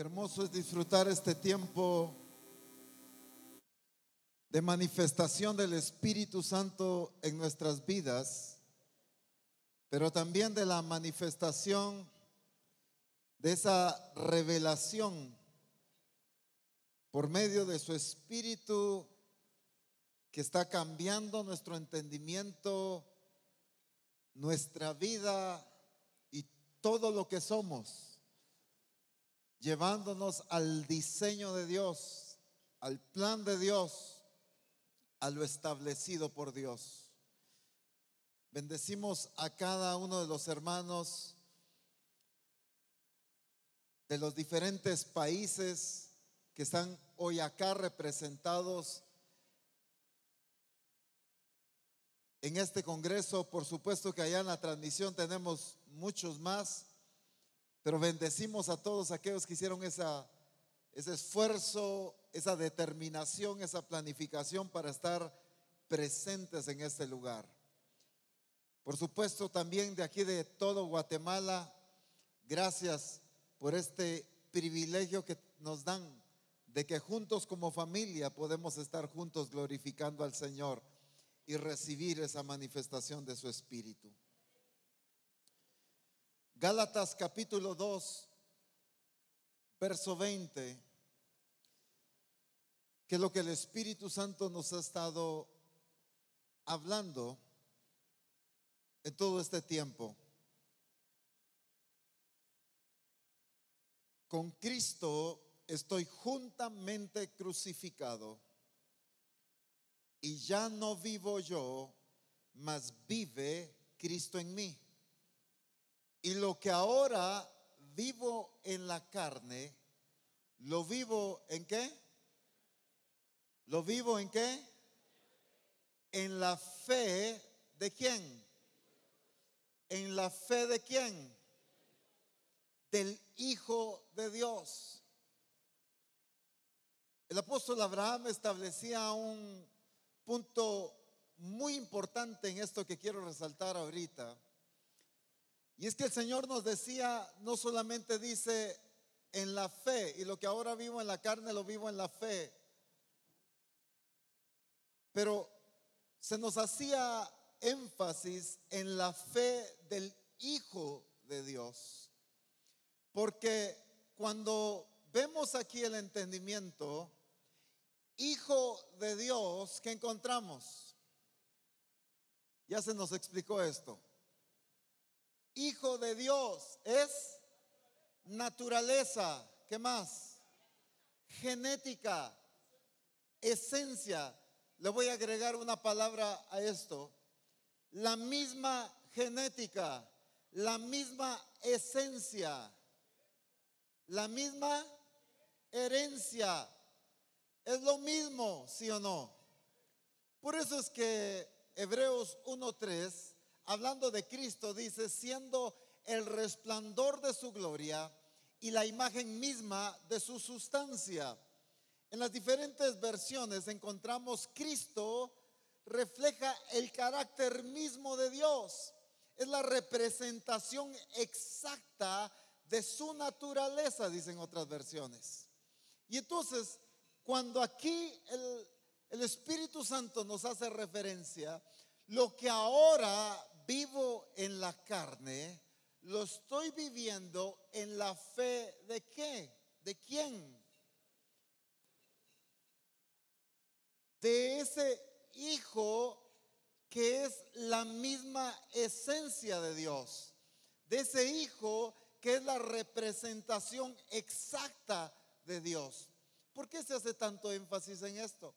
Hermoso es disfrutar este tiempo de manifestación del Espíritu Santo en nuestras vidas, pero también de la manifestación de esa revelación por medio de su Espíritu que está cambiando nuestro entendimiento, nuestra vida y todo lo que somos, llevándonos al diseño de Dios, al plan de Dios, a lo establecido por Dios. Bendecimos a cada uno de los hermanos de los diferentes países que están hoy acá representados en este Congreso. Por supuesto que allá en la transmisión tenemos muchos más, pero bendecimos a todos aquellos que hicieron ese esfuerzo, esa determinación, esa planificación para estar presentes en este lugar. Por supuesto también de aquí de todo Guatemala, gracias por este privilegio que nos dan de que juntos como familia podemos estar juntos glorificando al Señor y recibir esa manifestación de su Espíritu. Gálatas capítulo 2, verso 20, que lo que el Espíritu Santo nos ha estado hablando en todo este tiempo. Con Cristo estoy juntamente crucificado y ya no vivo yo, mas vive Cristo en mí. Y lo que ahora vivo en la carne, lo vivo en qué? ¿Lo vivo en qué? En la fe de quién? En la fe de quién? Del Hijo de Dios. El apóstol Abraham establecía un punto muy importante en esto que quiero resaltar ahorita. Y es que el Señor nos decía, no solamente dice en la fe, y lo que ahora vivo en la carne lo vivo en la fe, pero se nos hacía énfasis en la fe del Hijo de Dios. Porque cuando vemos aquí el entendimiento, Hijo de Dios que encontramos. Ya se nos explicó esto. Hijo de Dios es naturaleza. ¿Qué más? Genética, esencia. Le voy a agregar una palabra a esto. La misma genética, la misma esencia, la misma herencia es lo mismo, sí o no. Por eso es que Hebreos 1.3, hablando de Cristo, dice, siendo el resplandor de su gloria y la imagen misma de su sustancia. En las diferentes versiones encontramos Cristo refleja el carácter mismo de Dios. Es la representación exacta de su naturaleza, dicen otras versiones. Y entonces cuando aquí el, Espíritu Santo nos hace referencia, lo que ahora vivo en la carne, lo estoy viviendo en la fe de qué? ¿De quién? De ese Hijo que es la misma esencia de Dios. De ese Hijo que es la representación exacta de Dios. ¿Por qué se hace tanto énfasis en esto?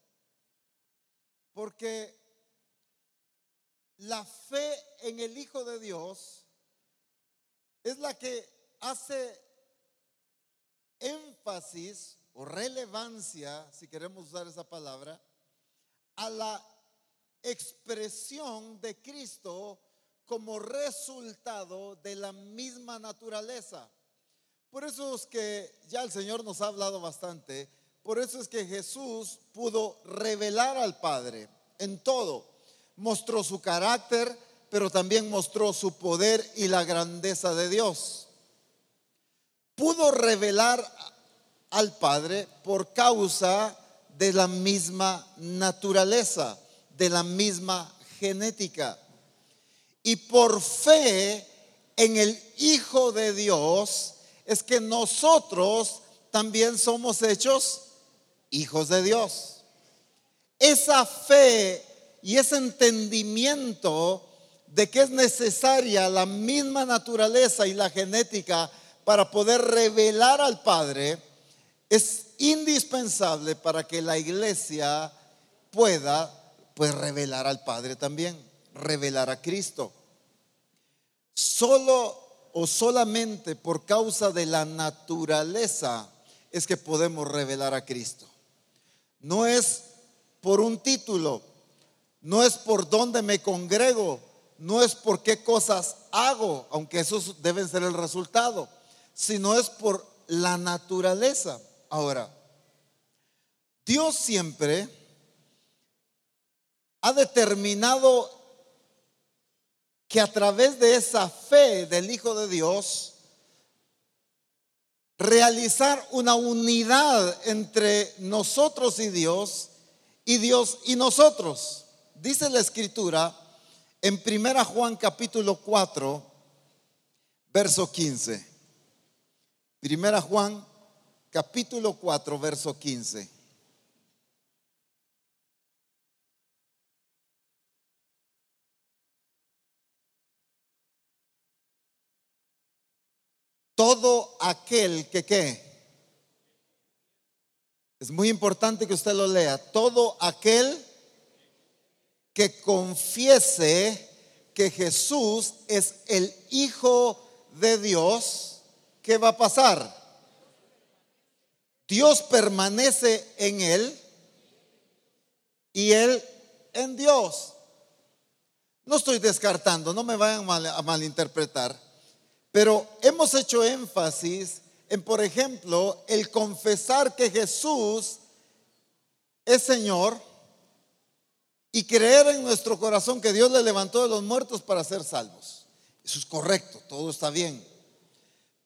Porque la fe en el Hijo de Dios es la que hace énfasis o relevancia, si queremos usar esa palabra, a la expresión de Cristo como resultado de la misma naturaleza. Por eso es que ya el Señor nos ha hablado bastante por eso es que Jesús pudo revelar al Padre en todo. Mostró su carácter, pero también mostró su poder y la grandeza de Dios. Pudo revelar al Padre por causa de la misma naturaleza, de la misma genética. Y por fe en el Hijo de Dios es que nosotros también somos hechos hijos de Dios. Esa fe y ese entendimiento de que es necesaria la misma naturaleza y la genética para poder revelar al Padre es indispensable para que la iglesia pueda pues revelar al Padre también, revelar a Cristo. Solo o solamente por causa de la naturaleza es que podemos revelar a Cristo. No es por un título, no es por dónde me congrego, no es por qué cosas hago, aunque esos deben ser el resultado, sino es por la naturaleza. Ahora, Dios siempre ha determinado que a través de esa fe del Hijo de Dios, realizar una unidad entre nosotros y Dios y Dios y nosotros. Dice la escritura en Primera Juan capítulo 4, verso 15. Primera Juan capítulo 4, verso 15. Todo aquel que qué. Es muy importante que usted lo lea. Todo aquel que confiese que Jesús es el Hijo de Dios, ¿qué va a pasar? Dios permanece en él y él en Dios. No estoy descartando, no me vayan a malinterpretar, pero hemos hecho énfasis en, por ejemplo, el confesar que Jesús es Señor y creer en nuestro corazón que Dios le levantó de los muertos para ser salvos. Eso es correcto, todo está bien.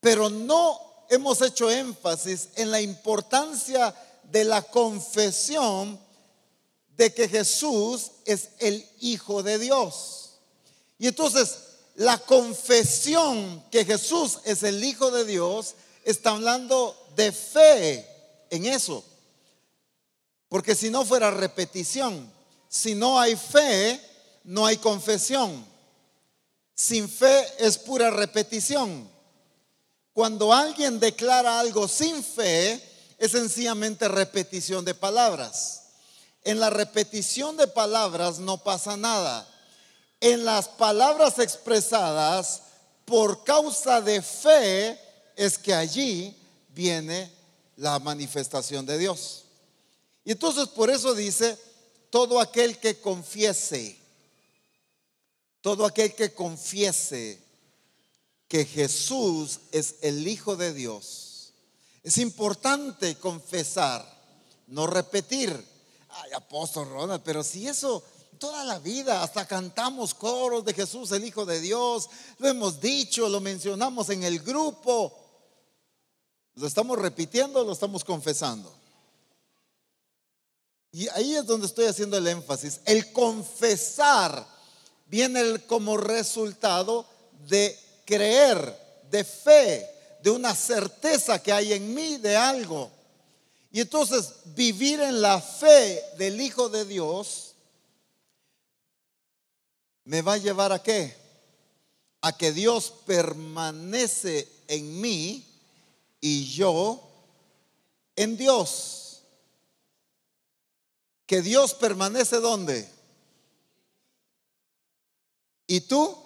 Pero no hemos hecho énfasis en la importancia de la confesión de que Jesús es el Hijo de Dios. Y entonces, la confesión que Jesús es el Hijo de Dios está hablando de fe en eso. Porque si no fuera repetición, si no hay fe, no hay confesión. Sin fe es pura repetición. Cuando alguien declara algo sin fe, es sencillamente repetición de palabras. En la repetición de palabras no pasa nada. En las palabras expresadas por causa de fe es que allí viene la manifestación de Dios. Y entonces por eso dice, todo aquel que confiese, todo aquel que confiese que Jesús es el Hijo de Dios. Es importante confesar, no repetir. Ay, apóstol Ronald, pero si eso toda la vida, hasta cantamos coros de Jesús, el Hijo de Dios, lo hemos dicho, lo mencionamos en el grupo. ¿Lo estamos repitiendo lo estamos confesando? Y ahí es donde estoy haciendo el énfasis. El confesar viene como resultado de creer, de fe, de una certeza que hay en mí de algo. Y entonces vivir en la fe del Hijo de Dios me va a llevar a qué? A que Dios permanece en mí y yo en Dios. Que Dios permanece donde? ¿Y tú?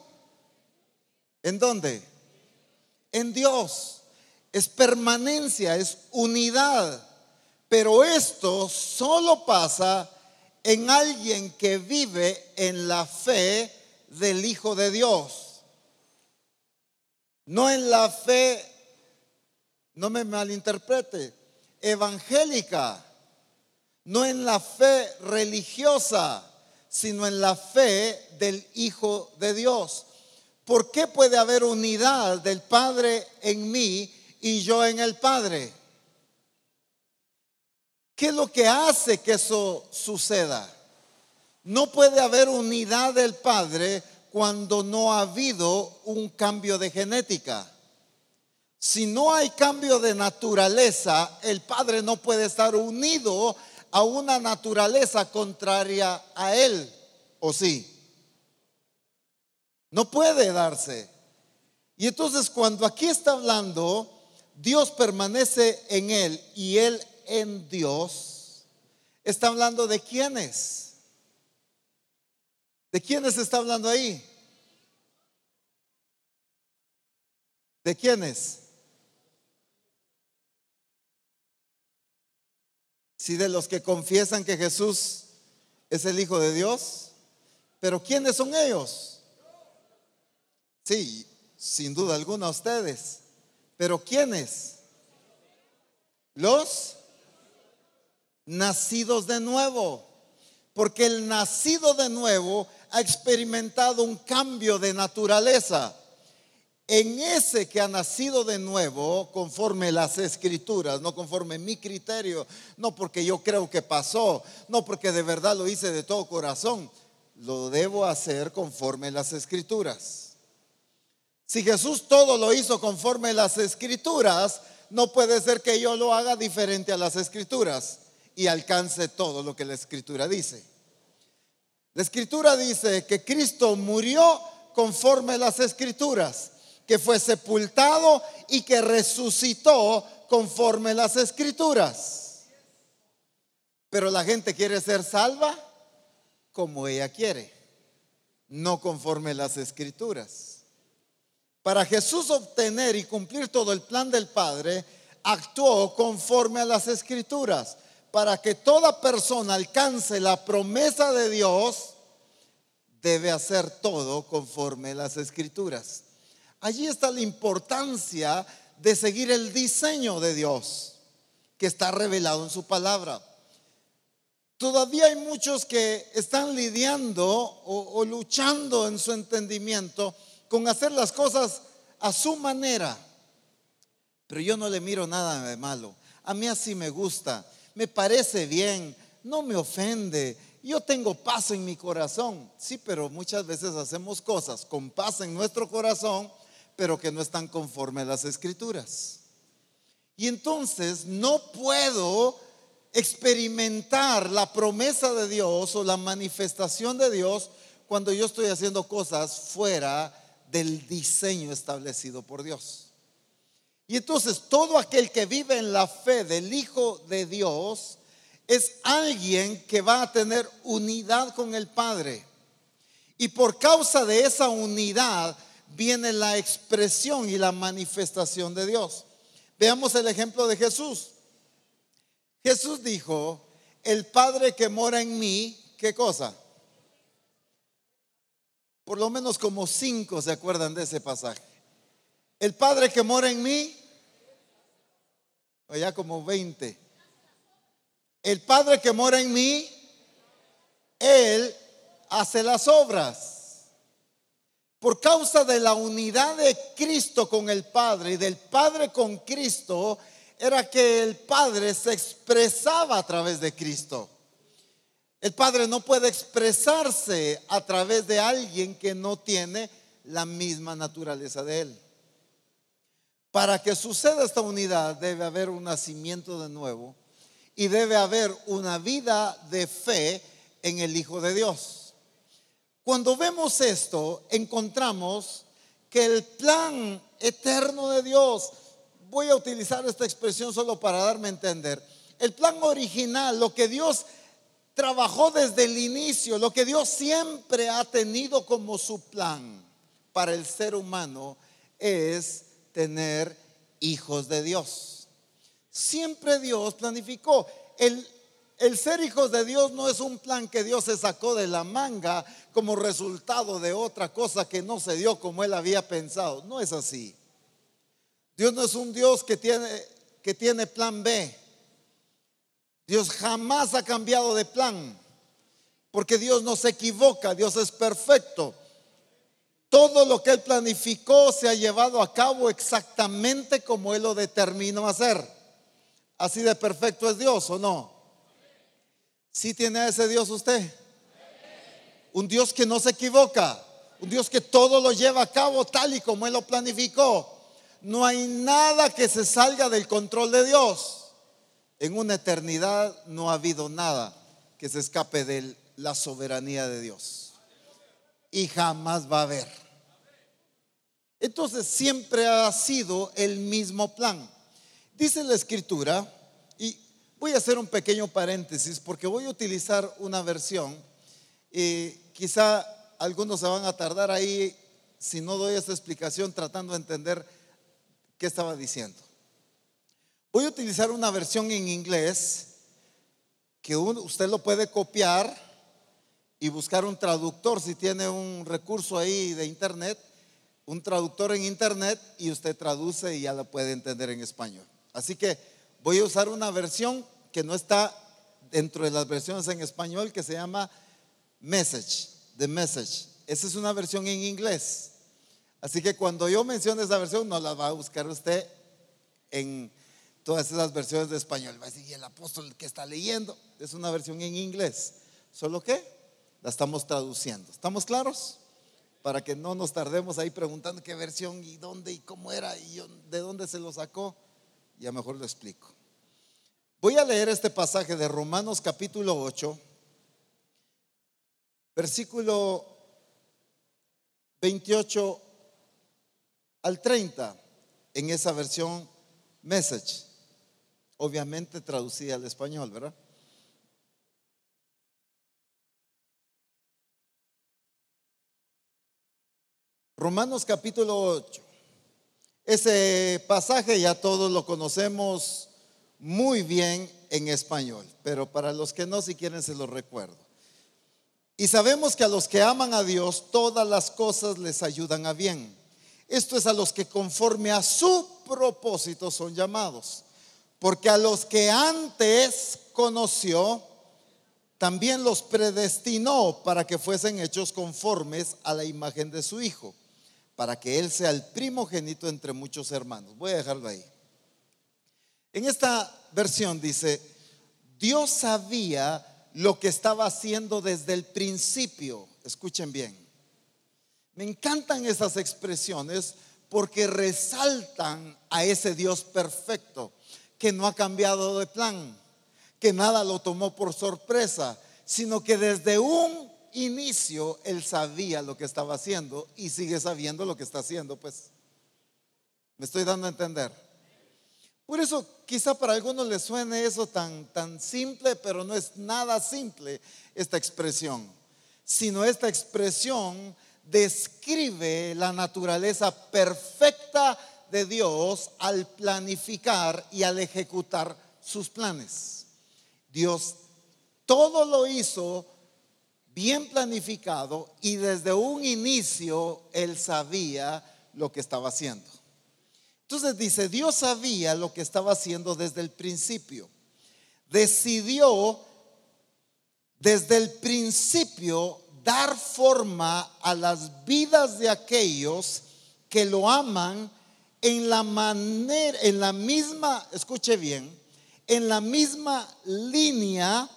¿En dónde? En Dios. Es permanencia, es unidad. Pero esto solo pasa en alguien que vive en la fe del Hijo de Dios. No en la fe, no me malinterprete, evangélica. No en la fe religiosa, sino en la fe del Hijo de Dios. ¿Por qué puede haber unidad del Padre en mí y yo en el Padre? ¿Qué es lo que hace que eso suceda? No puede haber unidad del Padre cuando no ha habido un cambio de genética. Si no hay cambio de naturaleza, el Padre no puede estar unido a una naturaleza contraria a Él, ¿o sí? No puede darse. Y entonces cuando aquí está hablando, Dios permanece en Él y Él en Dios, está hablando de quiénes. ¿De quiénes está hablando ahí? ¿De quiénes? Si de los que confiesan que Jesús es el Hijo de Dios, pero ¿quiénes son ellos? Sí, sin duda alguna ustedes, pero ¿quiénes? Los nacidos de nuevo, porque el nacido de nuevo ha experimentado un cambio de naturaleza. En ese que ha nacido de nuevo, conforme las escrituras, no conforme mi criterio, no porque yo creo que pasó, no porque de verdad lo hice de todo corazón, lo debo hacer conforme las escrituras. Si Jesús todo lo hizo conforme las escrituras, no puede ser que yo lo haga diferente a las escrituras y alcance todo lo que la escritura dice. La escritura dice que Cristo murió conforme las escrituras que fue sepultado y que resucitó conforme las escrituras. Pero la gente quiere ser salva como ella quiere, no conforme las escrituras. Para Jesús obtener y cumplir todo el plan del Padre, actuó conforme a las escrituras. Para que toda persona alcance la promesa de Dios, debe hacer todo conforme a las escrituras. Allí está la importancia de seguir el diseño de Dios que está revelado en su palabra. Todavía hay muchos que están lidiando o, luchando en su entendimiento con hacer las cosas a su manera. Pero yo no le miro nada de malo. A mí así me gusta, me parece bien, no me ofende. Yo tengo paz en mi corazón. Sí, pero muchas veces hacemos cosas con paz en nuestro corazón pero que no están conforme a las escrituras. Y entonces no puedo experimentar la promesa de Dios o la manifestación de Dios cuando yo estoy haciendo cosas fuera del diseño establecido por Dios. Y entonces todo aquel que vive en la fe del Hijo de Dios es alguien que va a tener unidad con el Padre. Y por causa de esa unidad viene la expresión y la manifestación de Dios. Veamos el ejemplo de Jesús. Jesús dijo, el Padre que mora en mí, ¿qué cosa? Por lo menos como cinco se acuerdan de ese pasaje. El Padre que mora en mí, o ya como veinte. El Padre que mora en mí, Él hace las obras. Por causa de la unidad de Cristo con el Padre y del Padre con Cristo, era que el Padre se expresaba a través de Cristo. El Padre no puede expresarse a través de alguien que no tiene la misma naturaleza de Él. Para que suceda esta unidad debe haber un nacimiento de nuevo y debe haber una vida de fe en el Hijo de Dios. Cuando vemos esto, encontramos que el plan eterno de Dios, voy a utilizar esta expresión solo para darme a entender, el plan original, lo que Dios trabajó desde el inicio, lo que Dios siempre ha tenido como su plan para el ser humano es tener hijos de Dios. Siempre Dios planificó. El, ser hijos de Dios no es un plan que Dios se sacó de la manga como resultado de otra cosa que no se dio como él había pensado. No es así. Dios no es un Dios que tiene, que tiene plan B. Dios jamás ha cambiado de plan. Porque Dios no se equivoca, Dios es perfecto. Todo lo que Él planificó se ha llevado a cabo exactamente como Él lo determinó hacer. Así de perfecto es Dios o no. ¿Sí tiene a ese Dios usted? Un Dios que no se equivoca, un Dios que todo lo lleva a cabo tal y como Él lo planificó. No hay nada que se salga del control de Dios. En una eternidad no ha habido nada que se escape de la soberanía de Dios. Y jamás va a haber. Entonces siempre ha sido el mismo plan. Dice la escritura, y voy a hacer un pequeño paréntesis porque voy a utilizar una versión y quizá algunos se van a tardar ahí si no doy esta explicación tratando de entender qué estaba diciendo. Voy a utilizar una versión en inglés que usted lo puede copiar y buscar un traductor si tiene un recurso ahí de internet, un traductor en internet y usted traduce y ya lo puede entender en español. Así que voy a usar una versión que no está dentro de las versiones en español que se llama Message, The Message. Esa es una versión en inglés. Así que cuando yo mencione esa versión, no la va a buscar usted en todas esas versiones de español. Va a decir, y el apóstol que está leyendo es una versión en inglés. Solo que la estamos traduciendo. ¿Estamos claros? Para que no nos tardemos ahí preguntando qué versión y dónde y cómo era y de dónde se lo sacó. Ya mejor lo explico. Voy a leer este pasaje de Romanos capítulo 8, versículo 28 al 30, en esa versión message, obviamente traducida al español, ¿verdad? Romanos capítulo 8. Ese pasaje ya todos lo conocemos muy bien en español, pero para los que no, si quieren, se los recuerdo. Y sabemos que a los que aman a Dios, todas las cosas les ayudan a bien. Esto es a los que conforme a su propósito son llamados. Porque a los que antes conoció, también los predestinó para que fuesen hechos conformes a la imagen de su Hijo para que Él sea el primogénito entre muchos hermanos. Voy a dejarlo ahí. En esta versión dice, Dios sabía lo que estaba haciendo desde el principio. Escuchen bien. Me encantan esas expresiones porque resaltan a ese Dios perfecto que no ha cambiado de plan, que nada lo tomó por sorpresa, sino que desde un inicio él sabía lo que estaba haciendo y sigue sabiendo lo que está haciendo, pues. Me estoy dando a entender. Por eso quizá para algunos les suene eso tan, tan simple, pero no es nada simple esta expresión, sino esta expresión describe la naturaleza perfecta de Dios al planificar y al ejecutar sus planes. Dios todo lo hizo bien planificado y desde un inicio él sabía lo que estaba haciendo. Dice, Dios sabía lo que estaba haciendo desde el principio. Decidió desde el principio dar forma a las vidas de aquellos que lo aman en la manera, en la misma, escuche bien, en la misma línea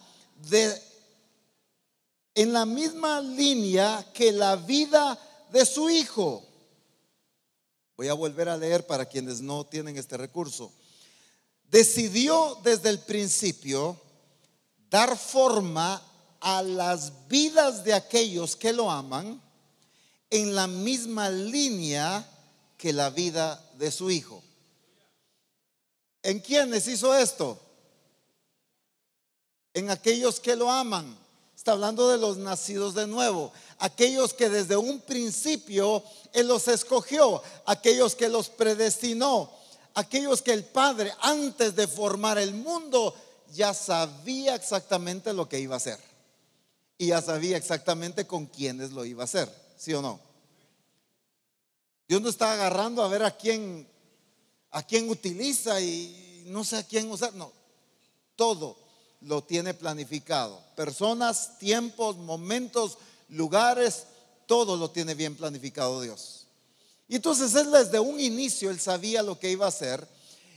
de en la misma línea que la vida de su hijo. Voy a volver a leer para quienes no tienen este recurso. Decidió desde el principio dar forma a las vidas de aquellos que lo aman en la misma línea que la vida de su hijo. ¿En quiénes hizo esto? En aquellos que lo aman. Está hablando de los nacidos de nuevo, aquellos que desde un principio Él los escogió, aquellos que los predestinó, aquellos que el Padre antes de formar el mundo ya sabía exactamente lo que iba a hacer. Y ya sabía exactamente con quiénes lo iba a hacer, ¿sí o no? Dios no está agarrando a ver a quién, a quién utiliza y no sé a quién usar, no, todo lo tiene planificado. Personas, tiempos, momentos, lugares, todo lo tiene bien planificado Dios. Y entonces él desde un inicio, él sabía lo que iba a hacer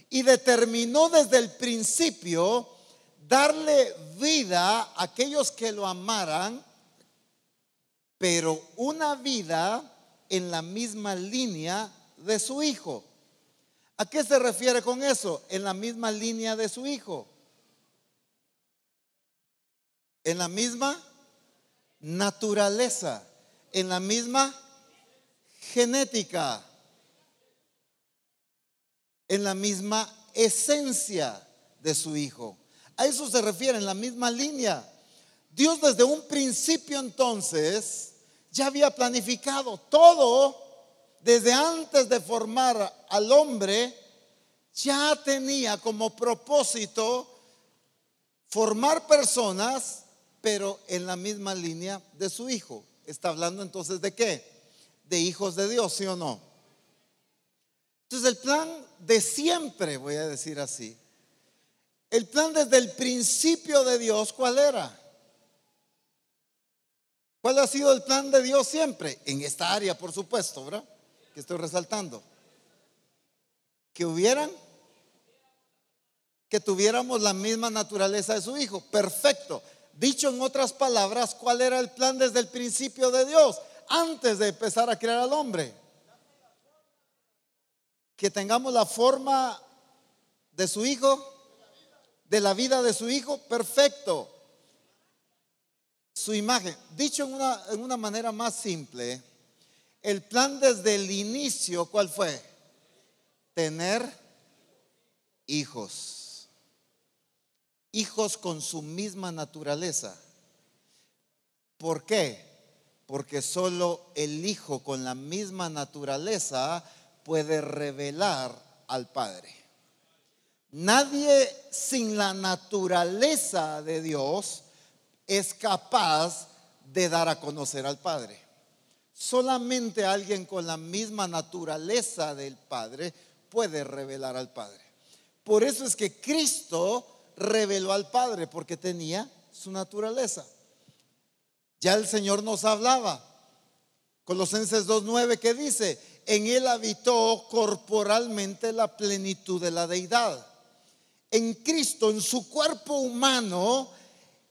y determinó desde el principio darle vida a aquellos que lo amaran, pero una vida en la misma línea de su hijo. ¿A qué se refiere con eso? En la misma línea de su hijo. En la misma naturaleza. En la misma genética. En la misma esencia de su hijo. A eso se refiere en la misma línea. Dios desde un principio entonces ya había planificado todo desde antes de formar al hombre, ya tenía como propósito formar personas, pero en la misma línea de su hijo. Está hablando entonces de qué? De hijos de Dios, ¿sí o no? Entonces el plan de siempre, voy a decir así, el plan desde el principio de Dios, ¿cuál era? ¿Cuál ha sido el plan de Dios siempre? En esta área, por supuesto, ¿verdad? Que estoy resaltando. Que hubieran, que tuviéramos la misma naturaleza de su Hijo. Perfecto. Dicho en otras palabras, ¿cuál era el plan desde el principio de Dios? Antes de empezar a crear al hombre. Que tengamos la forma de su Hijo de la vida de su hijo, perfecto. Su imagen. Dicho en una, manera más simple, el plan desde el inicio, ¿cuál fue? Tener hijos. Hijos con su misma naturaleza. ¿Por qué? Porque solo el hijo con la misma naturaleza puede revelar al Padre. Nadie sin la naturaleza de Dios es capaz de dar a conocer al Padre. Solamente alguien con la misma naturaleza del Padre puede revelar al Padre. Por eso es que Cristo reveló al Padre, porque tenía su naturaleza. Ya el Señor nos hablaba. Colosenses 2.9 que dice, en él habitó corporalmente la plenitud de la deidad en Cristo, en su cuerpo humano,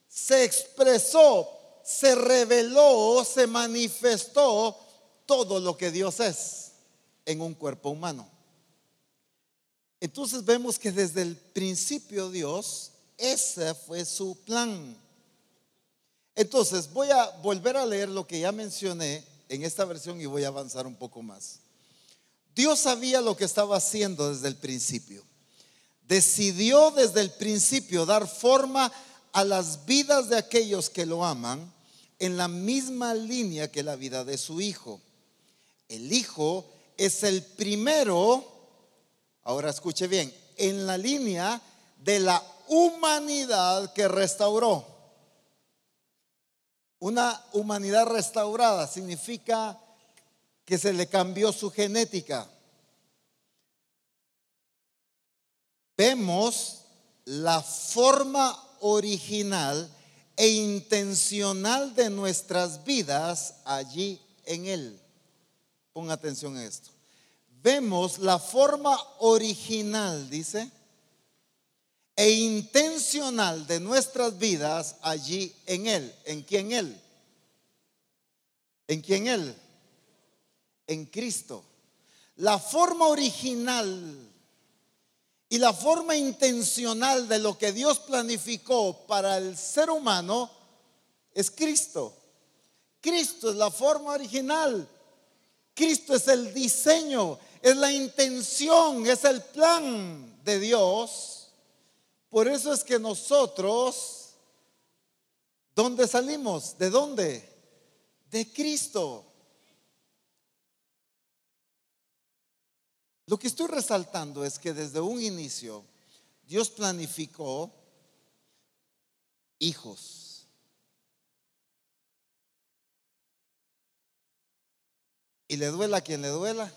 se expresó, se reveló, se manifestó todo lo que Dios es en un cuerpo humano. Entonces vemos que desde el principio Dios, ese fue su plan. Entonces voy a volver a leer lo que ya mencioné en esta versión y voy a avanzar un poco más. Dios sabía lo que estaba haciendo desde el principio decidió desde el principio dar forma a las vidas de aquellos que lo aman en la misma línea que la vida de su Hijo. El Hijo es el primero, ahora escuche bien, en la línea de la humanidad que restauró. Una humanidad restaurada significa que se le cambió su genética vemos la forma original e intencional de nuestras vidas allí en Él. Ponga atención a esto. Vemos la forma original, dice, e intencional de nuestras vidas allí en Él. ¿En quién Él? ¿En quién Él? En Cristo. La forma original y la forma intencional de lo que Dios planificó para el ser humano es Cristo. Cristo es la forma original. Cristo es el diseño, es la intención, es el plan de Dios. Por eso es que nosotros, ¿dónde salimos? ¿De dónde? De Cristo. Lo que estoy resaltando es que desde un inicio Dios planificó hijos. Y le duela a quien le duela,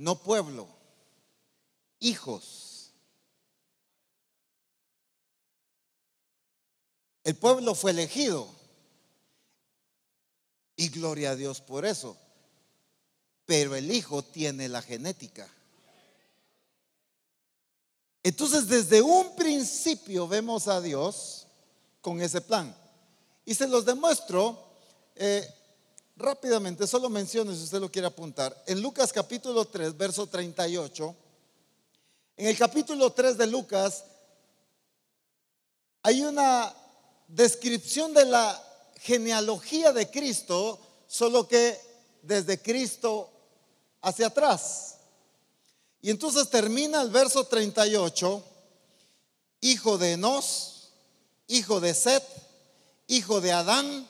no pueblo, hijos. El pueblo fue elegido y gloria a Dios por eso pero el hijo tiene la genética. Entonces, desde un principio vemos a Dios con ese plan. Y se los demuestro eh, rápidamente, solo menciono si usted lo quiere apuntar. En Lucas capítulo 3, verso 38. En el capítulo 3 de Lucas hay una descripción de la genealogía de Cristo, solo que desde Cristo hacia atrás. Y entonces termina el verso 38, hijo de Enos, hijo de Set, hijo de Adán.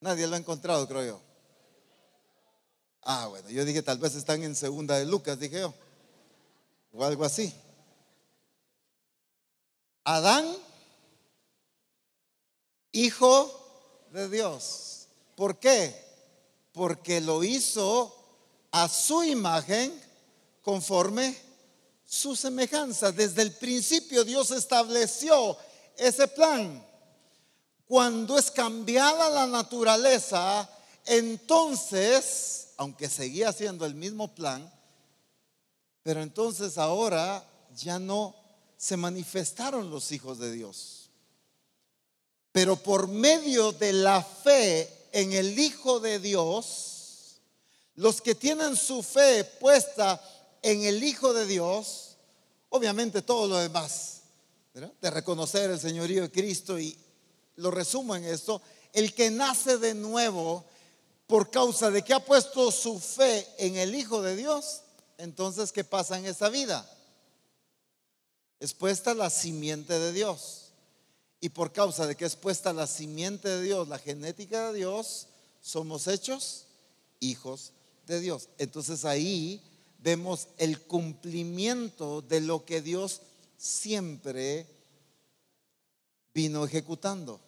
Nadie lo ha encontrado, creo yo. Ah, bueno, yo dije tal vez están en segunda de Lucas, dije yo. O algo así. Adán, hijo de Dios. ¿Por qué? Porque lo hizo a su imagen conforme su semejanza. Desde el principio Dios estableció ese plan. Cuando es cambiada la naturaleza, entonces, aunque seguía siendo el mismo plan, pero entonces ahora ya no se manifestaron los hijos de Dios. Pero por medio de la fe en el Hijo de Dios, los que tienen su fe puesta en el Hijo de Dios, obviamente todo lo demás, de reconocer el señorío de Cristo y lo resumo en esto, el que nace de nuevo por causa de que ha puesto su fe en el Hijo de Dios, entonces ¿qué pasa en esa vida? Es puesta la simiente de Dios. Y por causa de que es puesta la simiente de Dios, la genética de Dios, somos hechos hijos de Dios. Entonces ahí vemos el cumplimiento de lo que Dios siempre vino ejecutando.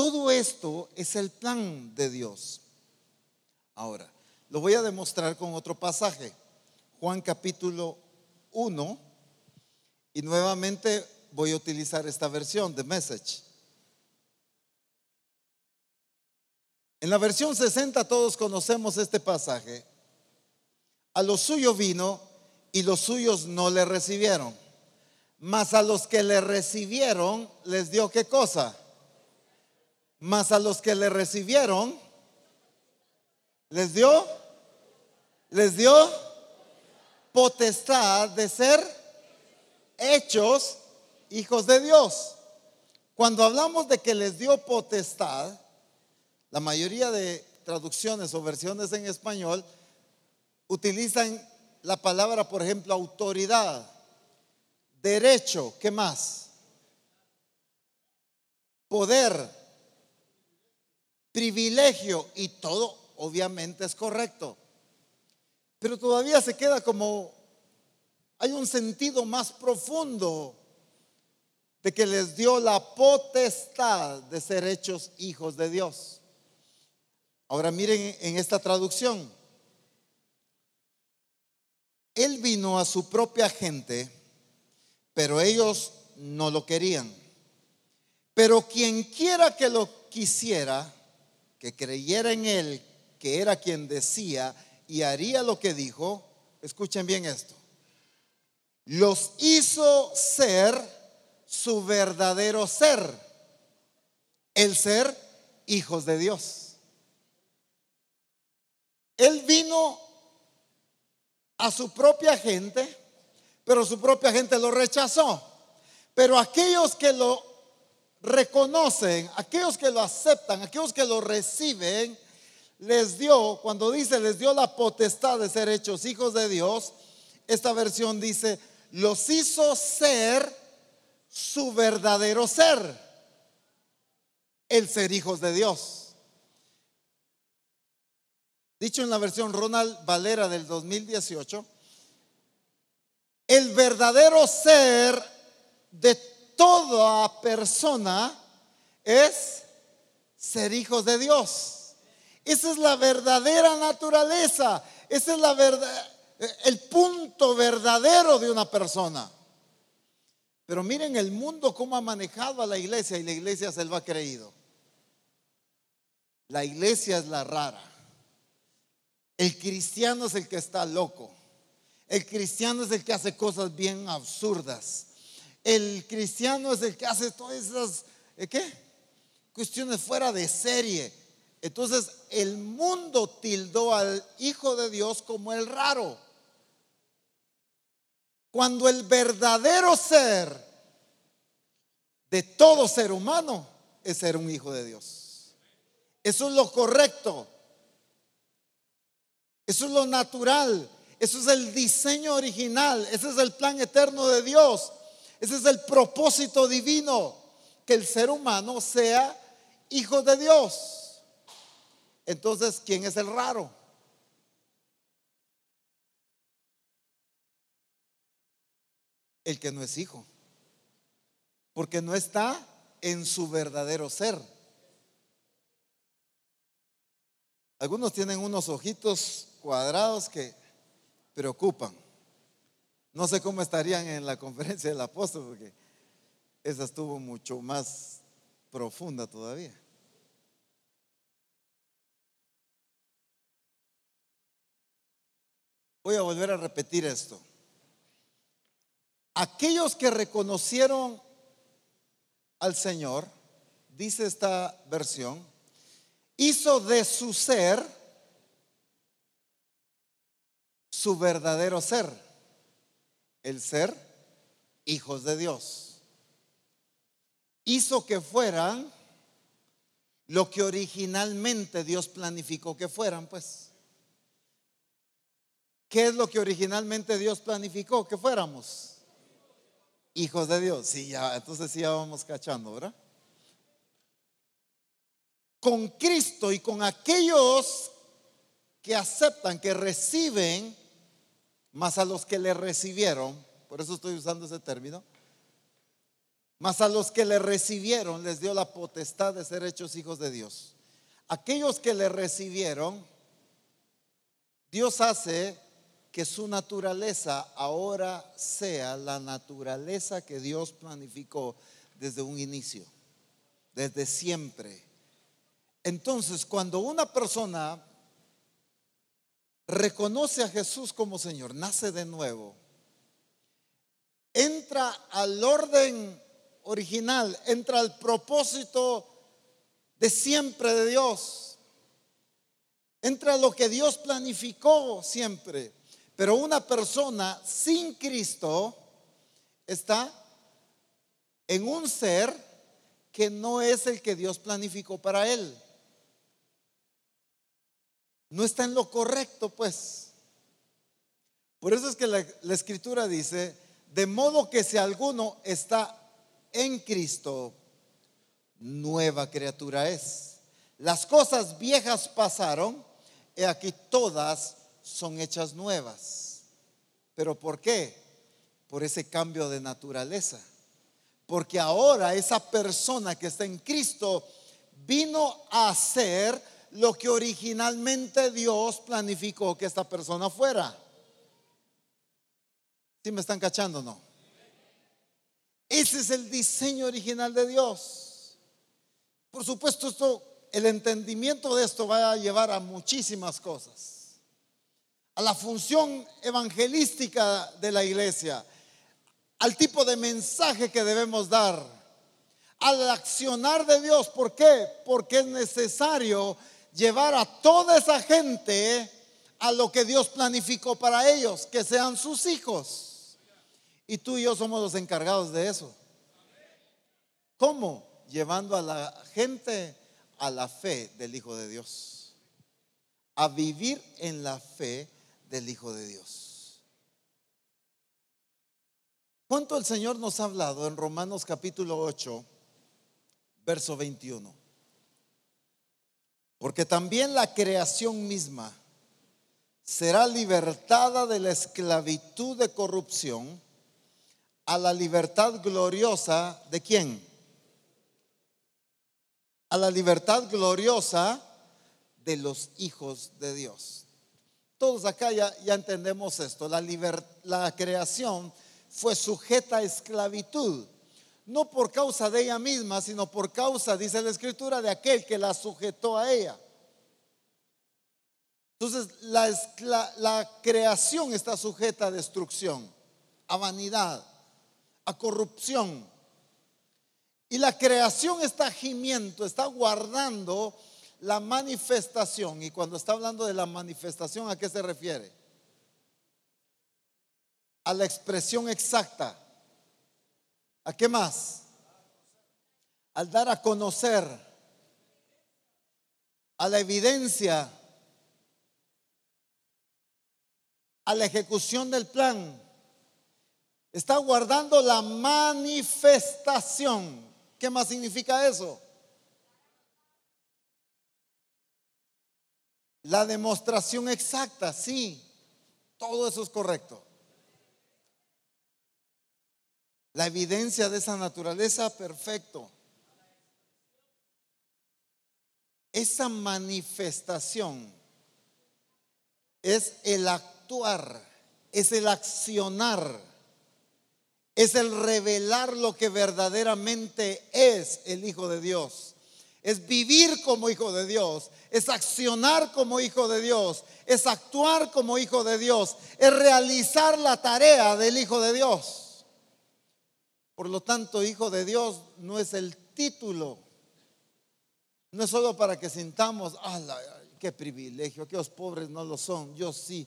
Todo esto es el plan de Dios. Ahora, lo voy a demostrar con otro pasaje. Juan capítulo 1. Y nuevamente voy a utilizar esta versión de Message. En la versión 60 todos conocemos este pasaje. A los suyos vino y los suyos no le recibieron. Mas a los que le recibieron les dio qué cosa? Mas a los que le recibieron les dio les dio potestad de ser hechos hijos de Dios. Cuando hablamos de que les dio potestad, la mayoría de traducciones o versiones en español utilizan la palabra, por ejemplo, autoridad, derecho, ¿qué más? Poder, privilegio y todo obviamente es correcto. Pero todavía se queda como, hay un sentido más profundo de que les dio la potestad de ser hechos hijos de Dios. Ahora miren en esta traducción. Él vino a su propia gente, pero ellos no lo querían. Pero quien quiera que lo quisiera, que creyera en él, que era quien decía y haría lo que dijo, escuchen bien esto, los hizo ser su verdadero ser, el ser hijos de Dios. Él vino a su propia gente, pero su propia gente lo rechazó. Pero aquellos que lo reconocen, aquellos que lo aceptan, aquellos que lo reciben, les dio, cuando dice, les dio la potestad de ser hechos hijos de Dios, esta versión dice, los hizo ser su verdadero ser, el ser hijos de Dios. Dicho en la versión Ronald Valera del 2018, el verdadero ser de toda persona es ser hijos de Dios. Esa es la verdadera naturaleza. Ese es la verdad, el punto verdadero de una persona. Pero miren el mundo cómo ha manejado a la iglesia y la iglesia se lo ha creído. La iglesia es la rara. El cristiano es el que está loco. El cristiano es el que hace cosas bien absurdas. El cristiano es el que hace todas esas, ¿eh, ¿qué? Cuestiones fuera de serie. Entonces el mundo tildó al Hijo de Dios como el raro. Cuando el verdadero ser de todo ser humano es ser un hijo de Dios. Eso es lo correcto. Eso es lo natural. Eso es el diseño original. Ese es el plan eterno de Dios. Ese es el propósito divino. Que el ser humano sea hijo de Dios. Entonces, ¿quién es el raro? El que no es hijo. Porque no está en su verdadero ser. Algunos tienen unos ojitos cuadrados que preocupan. No sé cómo estarían en la conferencia del apóstol, porque esa estuvo mucho más profunda todavía. Voy a volver a repetir esto. Aquellos que reconocieron al Señor, dice esta versión, hizo de su ser su verdadero ser, el ser hijos de Dios. Hizo que fueran lo que originalmente Dios planificó que fueran, pues. ¿Qué es lo que originalmente Dios planificó que fuéramos? Hijos de Dios. Sí, ya, entonces sí ya vamos cachando, ¿verdad? Con Cristo y con aquellos que aceptan, que reciben más a los que le recibieron, por eso estoy usando ese término, más a los que le recibieron les dio la potestad de ser hechos hijos de Dios. Aquellos que le recibieron, Dios hace que su naturaleza ahora sea la naturaleza que Dios planificó desde un inicio, desde siempre. Entonces, cuando una persona reconoce a Jesús como Señor, nace de nuevo, entra al orden original, entra al propósito de siempre de Dios, entra lo que Dios planificó siempre. Pero una persona sin Cristo está en un ser que no es el que Dios planificó para él no está en lo correcto, pues. Por eso es que la, escritura dice, de modo que si alguno está en Cristo, nueva criatura es. Las cosas viejas pasaron, y aquí todas son hechas nuevas. ¿Pero por qué? Por ese cambio de naturaleza. Porque ahora esa persona que está en Cristo vino a ser lo que originalmente Dios planificó que esta persona fuera. ¿Sí me están cachando no? Ese es el diseño original de Dios. Por supuesto, esto, el entendimiento de esto va a llevar a muchísimas cosas. A la función evangelística de la iglesia, al tipo de mensaje que debemos dar, al accionar de Dios. ¿Por qué? Porque es necesario llevar a toda esa gente a lo que Dios planificó para ellos, que sean sus hijos. Y tú y yo somos los encargados de eso. ¿Cómo? Llevando a la gente a la fe del Hijo de Dios. A vivir en la fe del Hijo de Dios. ¿Cuánto el Señor nos ha hablado en Romanos capítulo 8, verso 21? Porque también la creación misma será libertada de la esclavitud de corrupción a la libertad gloriosa de quién? A la libertad gloriosa de los hijos de Dios. Todos acá ya, entendemos esto. La, la creación fue sujeta a esclavitud no por causa de ella misma, sino por causa, dice la escritura, de aquel que la sujetó a ella. Entonces, la, creación está sujeta a destrucción, a vanidad, a corrupción. Y la creación está gimiendo, está guardando la manifestación. Y cuando está hablando de la manifestación, ¿a qué se refiere? A la expresión exacta. ¿A qué más? Al dar a conocer, a la evidencia, a la ejecución del plan. Está guardando la manifestación. ¿Qué más significa eso? La demostración exacta, sí, todo eso es correcto. La evidencia de esa naturaleza, perfecto. Esa manifestación es el actuar, es el accionar, es el revelar lo que verdaderamente es el Hijo de Dios es vivir como hijo de Dios, es accionar como hijo de Dios, es actuar como hijo de Dios, es realizar la tarea del hijo de Dios. Por lo tanto, hijo de Dios no es el título, no es solo para que sintamos, ¡ah, qué privilegio! Que los pobres no lo son, yo sí,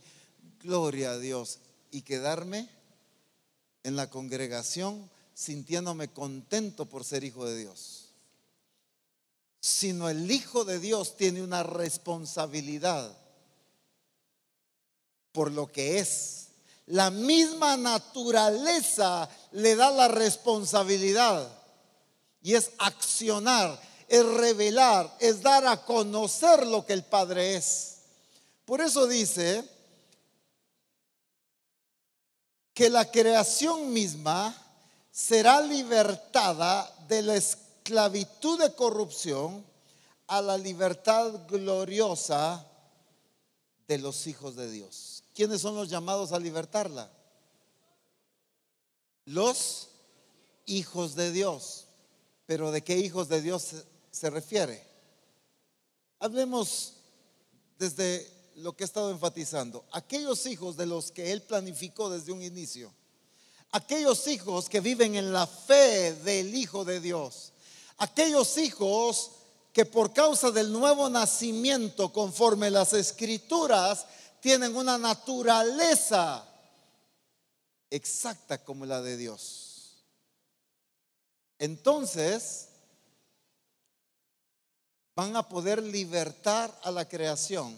gloria a Dios, y quedarme en la congregación sintiéndome contento por ser hijo de Dios sino el Hijo de Dios tiene una responsabilidad por lo que es. La misma naturaleza le da la responsabilidad y es accionar, es revelar, es dar a conocer lo que el Padre es. Por eso dice que la creación misma será libertada de la esclavitud de corrupción a la libertad gloriosa de los hijos de Dios. ¿Quiénes son los llamados a libertarla? Los hijos de Dios. Pero ¿de qué hijos de Dios se, refiere? Hablemos desde lo que he estado enfatizando. Aquellos hijos de los que Él planificó desde un inicio. Aquellos hijos que viven en la fe del Hijo de Dios aquellos hijos que por causa del nuevo nacimiento, conforme las escrituras, tienen una naturaleza exacta como la de Dios. Entonces, van a poder libertar a la creación,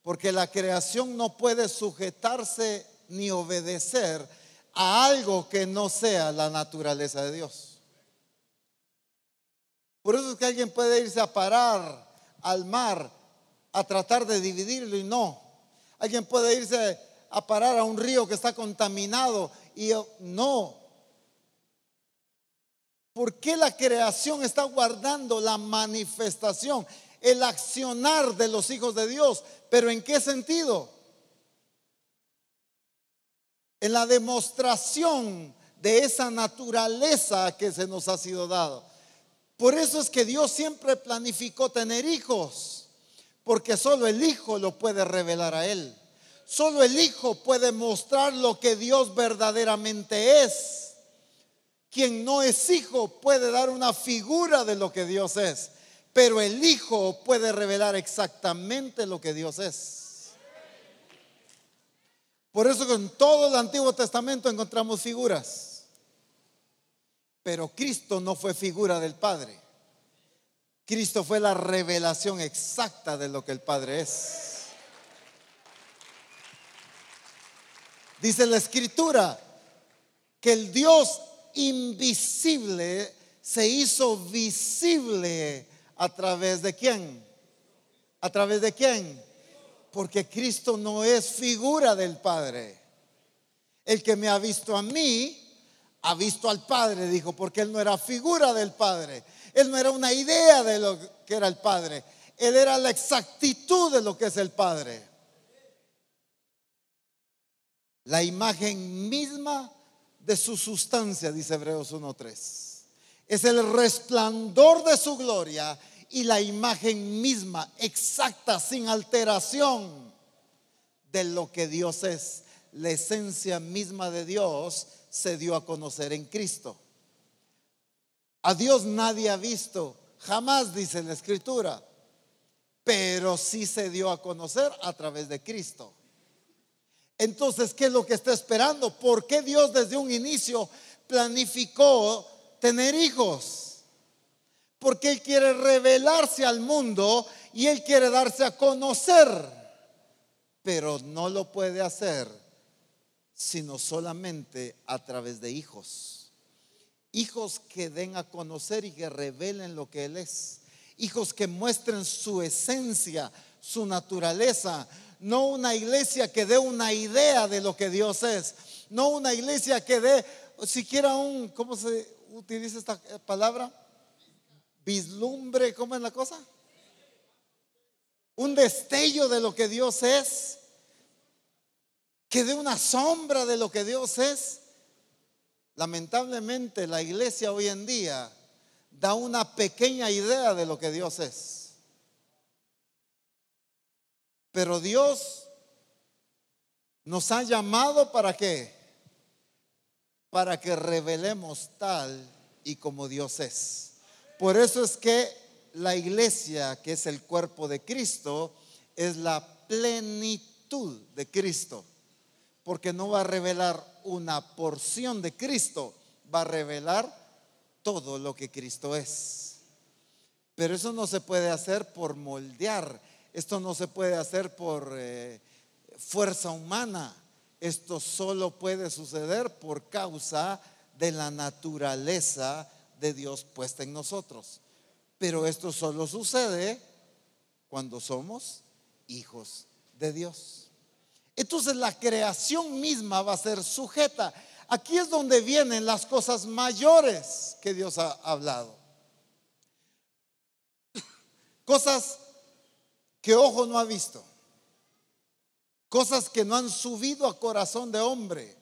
porque la creación no puede sujetarse ni obedecer a algo que no sea la naturaleza de Dios. Por eso es que alguien puede irse a parar al mar a tratar de dividirlo y no. Alguien puede irse a parar a un río que está contaminado y no. ¿Por qué la creación está guardando la manifestación, el accionar de los hijos de Dios? ¿Pero en qué sentido? En la demostración de esa naturaleza que se nos ha sido dado. Por eso es que Dios siempre planificó tener hijos, porque solo el Hijo lo puede revelar a Él. Solo el Hijo puede mostrar lo que Dios verdaderamente es. Quien no es hijo puede dar una figura de lo que Dios es, pero el Hijo puede revelar exactamente lo que Dios es. Por eso en todo el Antiguo Testamento encontramos figuras. Pero Cristo no fue figura del Padre. Cristo fue la revelación exacta de lo que el Padre es. Dice la escritura que el Dios invisible se hizo visible a través de quién? ¿A través de quién? Porque Cristo no es figura del Padre. El que me ha visto a mí, ha visto al Padre, dijo, porque él no era figura del Padre, él no era una idea de lo que era el Padre, él era la exactitud de lo que es el Padre. La imagen misma de su sustancia, dice Hebreos 1.3. Es el resplandor de su gloria y la imagen misma, exacta, sin alteración de lo que Dios es. La esencia misma de Dios se dio a conocer en Cristo. A Dios nadie ha visto, jamás dice la Escritura, pero sí se dio a conocer a través de Cristo. Entonces, ¿qué es lo que está esperando? ¿Por qué Dios desde un inicio planificó tener hijos? Porque Él quiere revelarse al mundo y Él quiere darse a conocer, pero no lo puede hacer sino solamente a través de hijos. Hijos que den a conocer y que revelen lo que Él es. Hijos que muestren su esencia, su naturaleza, no una iglesia que dé una idea de lo que Dios es, no una iglesia que dé siquiera un, ¿cómo se utiliza esta palabra? Vislumbre, ¿cómo es la cosa? Un destello de lo que Dios es, que dé una sombra de lo que Dios es. Lamentablemente la iglesia hoy en día da una pequeña idea de lo que Dios es. Pero Dios nos ha llamado para qué? Para que revelemos tal y como Dios es. Por eso es que la iglesia, que es el cuerpo de Cristo, es la plenitud de Cristo. Porque no va a revelar una porción de Cristo, va a revelar todo lo que Cristo es. Pero eso no se puede hacer por moldear esto no se puede hacer por eh, fuerza humana. Esto solo puede suceder por causa de la naturaleza de Dios puesta en nosotros. Pero esto solo sucede cuando somos hijos de Dios. Entonces la creación misma va a ser sujeta. Aquí es donde vienen las cosas mayores que Dios ha hablado. Cosas que ojo no ha visto, cosas que no han subido a corazón de hombre,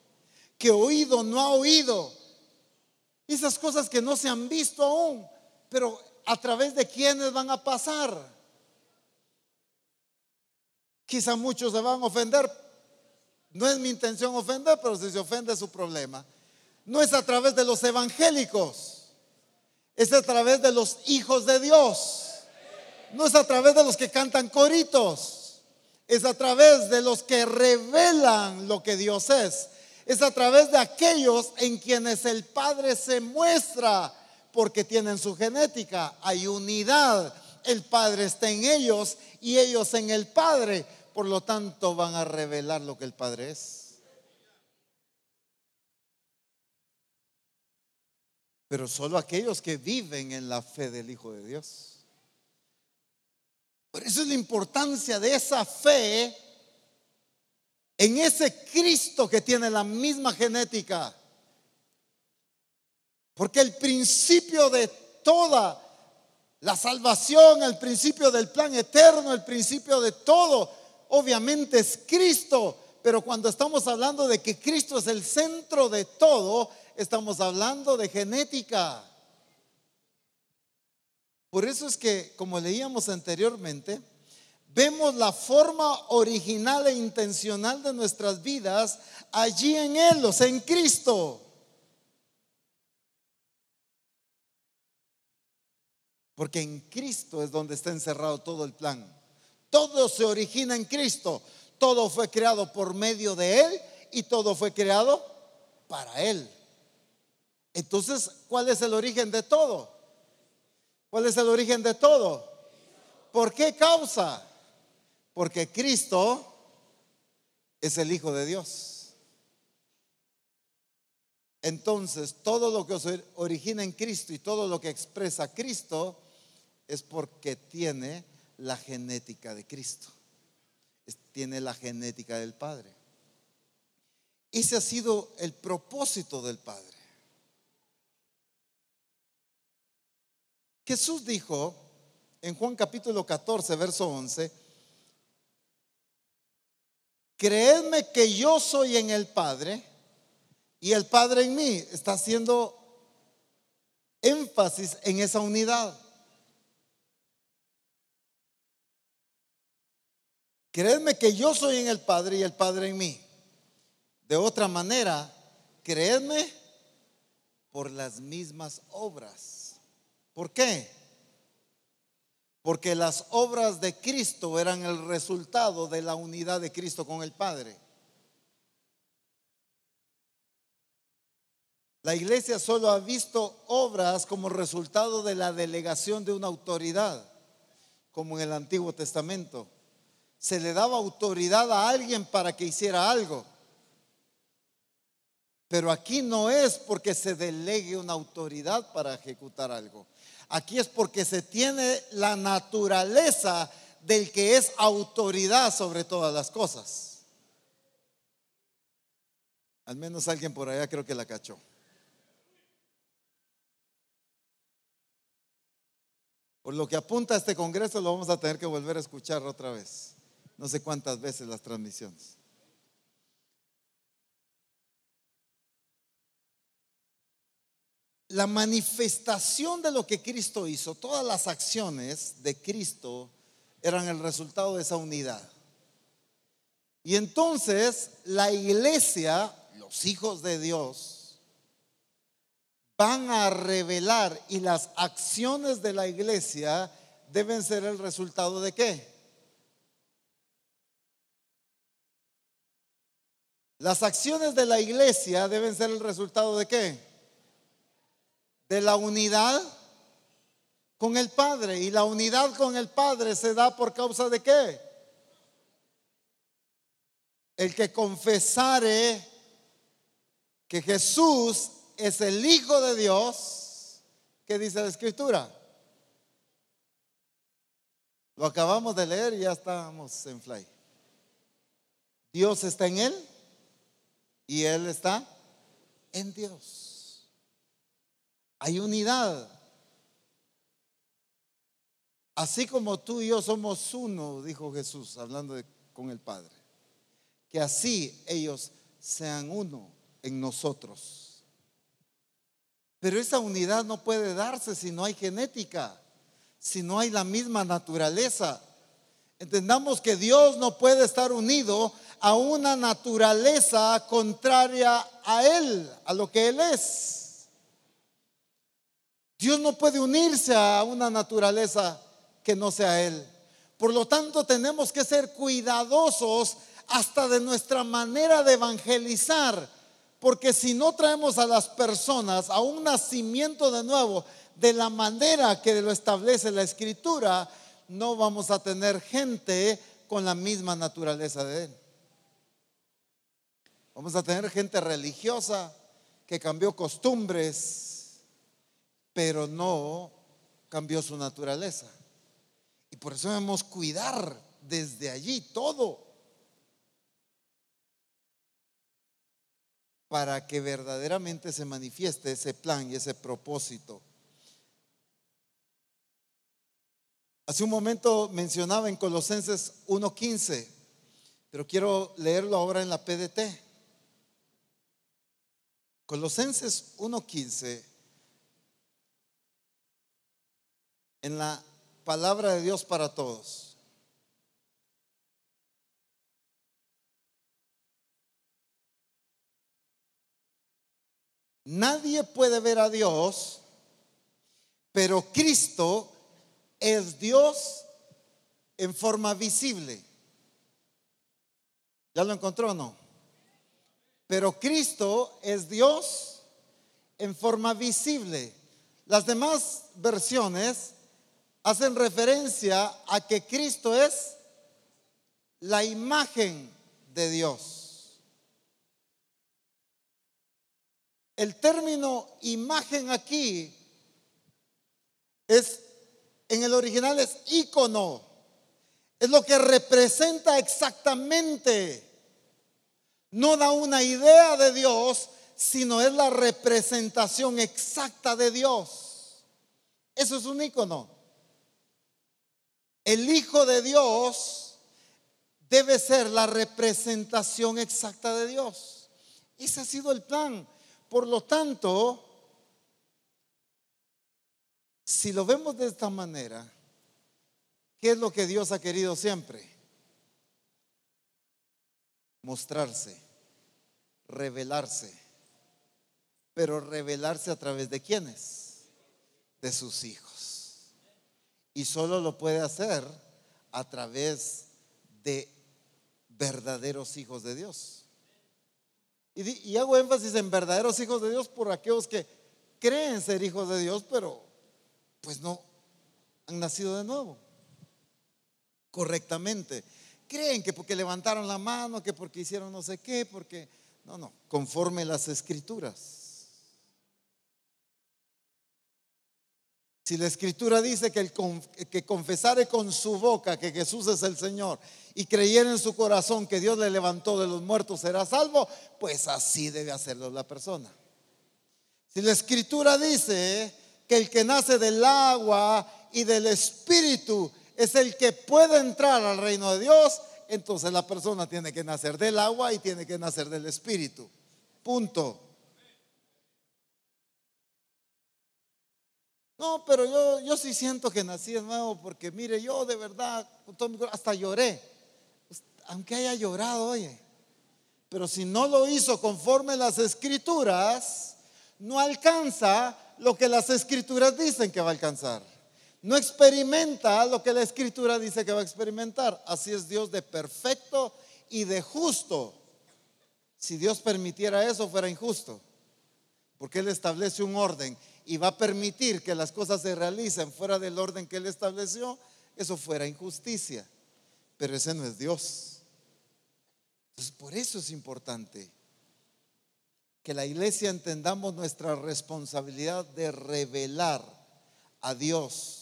que oído no ha oído, esas cosas que no se han visto aún, pero a través de quienes van a pasar. Quizá muchos se van a ofender, no es mi intención ofender, pero si se ofende es su problema. No es a través de los evangélicos, es a través de los hijos de Dios no es a través de los que cantan coritos, es a través de los que revelan lo que Dios es. Es a través de aquellos en quienes el Padre se muestra porque tienen su genética. Hay unidad. El Padre está en ellos y ellos en el Padre. Por lo tanto van a revelar lo que el Padre es. Pero solo aquellos que viven en la fe del Hijo de Dios. Por eso es la importancia de esa fe en ese Cristo que tiene la misma genética. Porque el principio de toda la salvación, el principio del plan eterno, el principio de todo, obviamente es Cristo. Pero cuando estamos hablando de que Cristo es el centro de todo, estamos hablando de genética. Por eso es que, como leíamos anteriormente, vemos la forma original e intencional de nuestras vidas allí en Él, o sea, en Cristo. Porque en Cristo es donde está encerrado todo el plan. Todo se origina en Cristo. Todo fue creado por medio de Él y todo fue creado para Él. Entonces, ¿cuál es el origen de todo? ¿Cuál es el origen de todo? ¿Por qué causa? Porque Cristo es el Hijo de Dios. Entonces, todo lo que se origina en Cristo y todo lo que expresa Cristo es porque tiene la genética de Cristo. Tiene la genética del Padre. Ese ha sido el propósito del Padre. Jesús dijo en Juan capítulo 14, verso 11, creedme que yo soy en el Padre y el Padre en mí. Está haciendo énfasis en esa unidad. Creedme que yo soy en el Padre y el Padre en mí. De otra manera, creedme por las mismas obras. ¿Por qué? Porque las obras de Cristo eran el resultado de la unidad de Cristo con el Padre. La iglesia solo ha visto obras como resultado de la delegación de una autoridad, como en el Antiguo Testamento. Se le daba autoridad a alguien para que hiciera algo. Pero aquí no es porque se delegue una autoridad para ejecutar algo. Aquí es porque se tiene la naturaleza del que es autoridad sobre todas las cosas. Al menos alguien por allá creo que la cachó. Por lo que apunta a este Congreso, lo vamos a tener que volver a escuchar otra vez. No sé cuántas veces las transmisiones. La manifestación de lo que Cristo hizo, todas las acciones de Cristo eran el resultado de esa unidad. Y entonces la iglesia, los hijos de Dios, van a revelar y las acciones de la iglesia deben ser el resultado de qué? Las acciones de la iglesia deben ser el resultado de qué? De la unidad con el Padre. Y la unidad con el Padre se da por causa de qué? El que confesare que Jesús es el Hijo de Dios, ¿qué dice la Escritura? Lo acabamos de leer y ya estamos en fly. Dios está en él y él está en Dios. Hay unidad. Así como tú y yo somos uno, dijo Jesús, hablando con el Padre. Que así ellos sean uno en nosotros. Pero esa unidad no puede darse si no hay genética, si no hay la misma naturaleza. Entendamos que Dios no puede estar unido a una naturaleza contraria a Él, a lo que Él es. Dios no puede unirse a una naturaleza que no sea Él. Por lo tanto, tenemos que ser cuidadosos hasta de nuestra manera de evangelizar porque si no traemos a las personas a un nacimiento de nuevo de la manera que lo establece la escritura, no vamos a tener gente con la misma naturaleza de Él. Vamos a tener gente religiosa que cambió costumbres, pero no cambió su naturaleza. Y por eso debemos cuidar desde allí todo. para que verdaderamente se manifieste ese plan y ese propósito. Hace un momento mencionaba en Colosenses 1.15, pero quiero leerlo ahora en la PDT. Colosenses 1.15, en la palabra de Dios para todos. Nadie puede ver a Dios, pero Cristo es Dios en forma visible. ¿Ya lo encontró o no? Pero Cristo es Dios en forma visible. Las demás versiones hacen referencia a que Cristo es la imagen de Dios. El término imagen aquí es, en el original es icono. Es lo que representa exactamente. No da una idea de Dios, sino es la representación exacta de Dios. Eso es un icono. El Hijo de Dios debe ser la representación exacta de Dios. Ese ha sido el plan. Por lo tanto, si lo vemos de esta manera, ¿qué es lo que Dios ha querido siempre? mostrarse, revelarse. Pero revelarse a través de quiénes? De sus hijos. Y solo lo puede hacer a través de verdaderos hijos de Dios. Y, hago énfasis en verdaderos hijos de Dios por aquellos que creen ser hijos de Dios, pero pues no han nacido de nuevo correctamente. Creen que porque levantaron la mano, que porque hicieron no sé qué, porque... No, no, conforme las escrituras. Si la escritura dice que el que confesare con su boca que Jesús es el Señor y creyera en su corazón que Dios le levantó de los muertos será salvo, pues así debe hacerlo la persona. Si la escritura dice que el que nace del agua y del espíritu es el que puede entrar al reino de Dios, entonces la persona tiene que nacer del agua y tiene que nacer del espíritu. Punto. No, pero yo, yo sí siento que nací de nuevo porque mire, yo de verdad, hasta lloré. Aunque haya llorado, oye. Pero si no lo hizo conforme las escrituras, no alcanza lo que las escrituras dicen que va a alcanzar no experimenta lo que la escritura dice que va a experimentar. Así es Dios de perfecto y de justo. Si Dios permitiera eso, fuera injusto. Porque Él establece un orden y va a permitir que las cosas se realicen fuera del orden que Él estableció, eso fuera injusticia. Pero ese no es Dios. Entonces, por eso es importante que la iglesia entendamos nuestra responsabilidad de revelar a Dios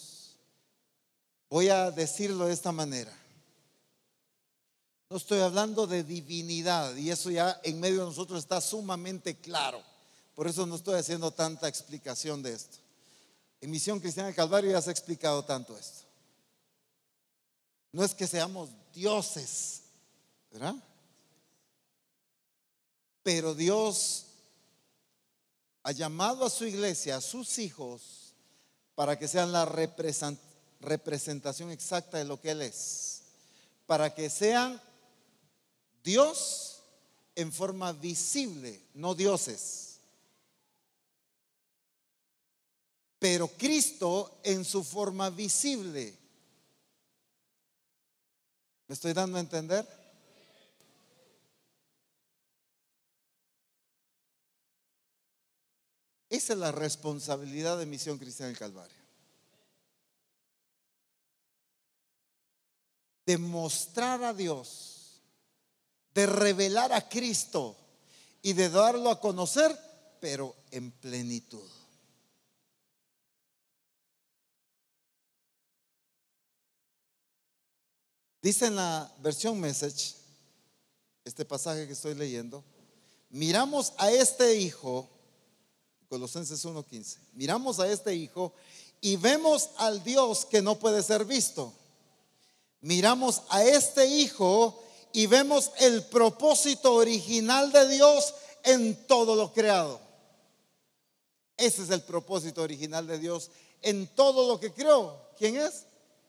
Voy a decirlo de esta manera. No estoy hablando de divinidad y eso ya en medio de nosotros está sumamente claro. Por eso no estoy haciendo tanta explicación de esto. En Misión Cristiana del Calvario ya se ha explicado tanto esto. No es que seamos dioses, ¿verdad? Pero Dios ha llamado a su iglesia, a sus hijos, para que sean la representación representación exacta de lo que Él es, para que sean Dios en forma visible, no dioses, pero Cristo en su forma visible. ¿Me estoy dando a entender? Esa es la responsabilidad de Misión Cristiana del Calvario. De mostrar a Dios, de revelar a Cristo y de darlo a conocer, pero en plenitud. Dice en la versión message, este pasaje que estoy leyendo, miramos a este hijo, Colosenses 1.15, miramos a este hijo y vemos al Dios que no puede ser visto miramos a este hijo y vemos el propósito original de Dios en todo lo creado. Ese es el propósito original de Dios en todo lo que creó. ¿Quién es?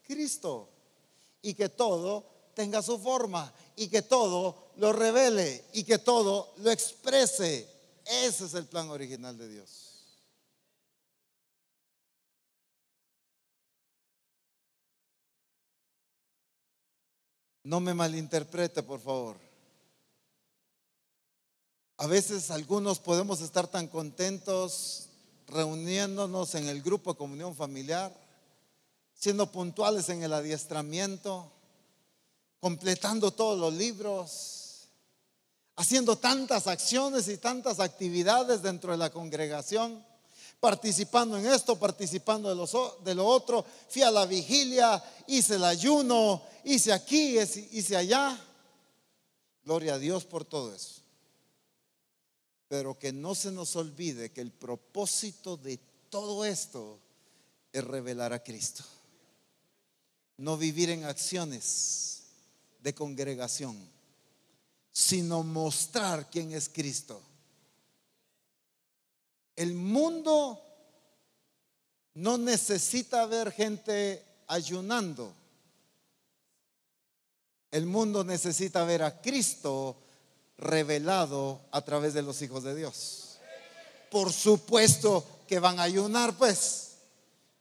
Cristo. Y que todo tenga su forma y que todo lo revele y que todo lo exprese. Ese es el plan original de Dios. No me malinterprete, por favor. A veces algunos podemos estar tan contentos reuniéndonos en el grupo de comunión familiar, siendo puntuales en el adiestramiento, completando todos los libros, haciendo tantas acciones y tantas actividades dentro de la congregación participando en esto, participando de, los, de lo otro. Fui a la vigilia, hice el ayuno, hice aquí, hice allá. Gloria a Dios por todo eso. Pero que no se nos olvide que el propósito de todo esto es revelar a Cristo. No vivir en acciones de congregación, sino mostrar quién es Cristo. El mundo no necesita ver gente ayunando. El mundo necesita ver a Cristo revelado a través de los hijos de Dios. Por supuesto que van a ayunar, pues.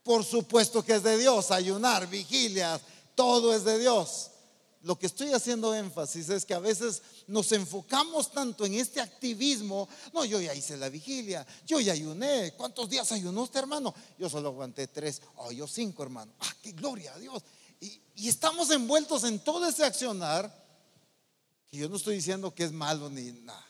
Por supuesto que es de Dios, ayunar, vigilias, todo es de Dios. Lo que estoy haciendo énfasis es que a veces nos enfocamos tanto en este activismo. No, yo ya hice la vigilia, yo ya ayuné. ¿Cuántos días ayunó usted, hermano? Yo solo aguanté tres, oh, yo cinco, hermano. Ah, qué gloria a Dios. Y, y estamos envueltos en todo ese accionar. Que yo no estoy diciendo que es malo ni nada.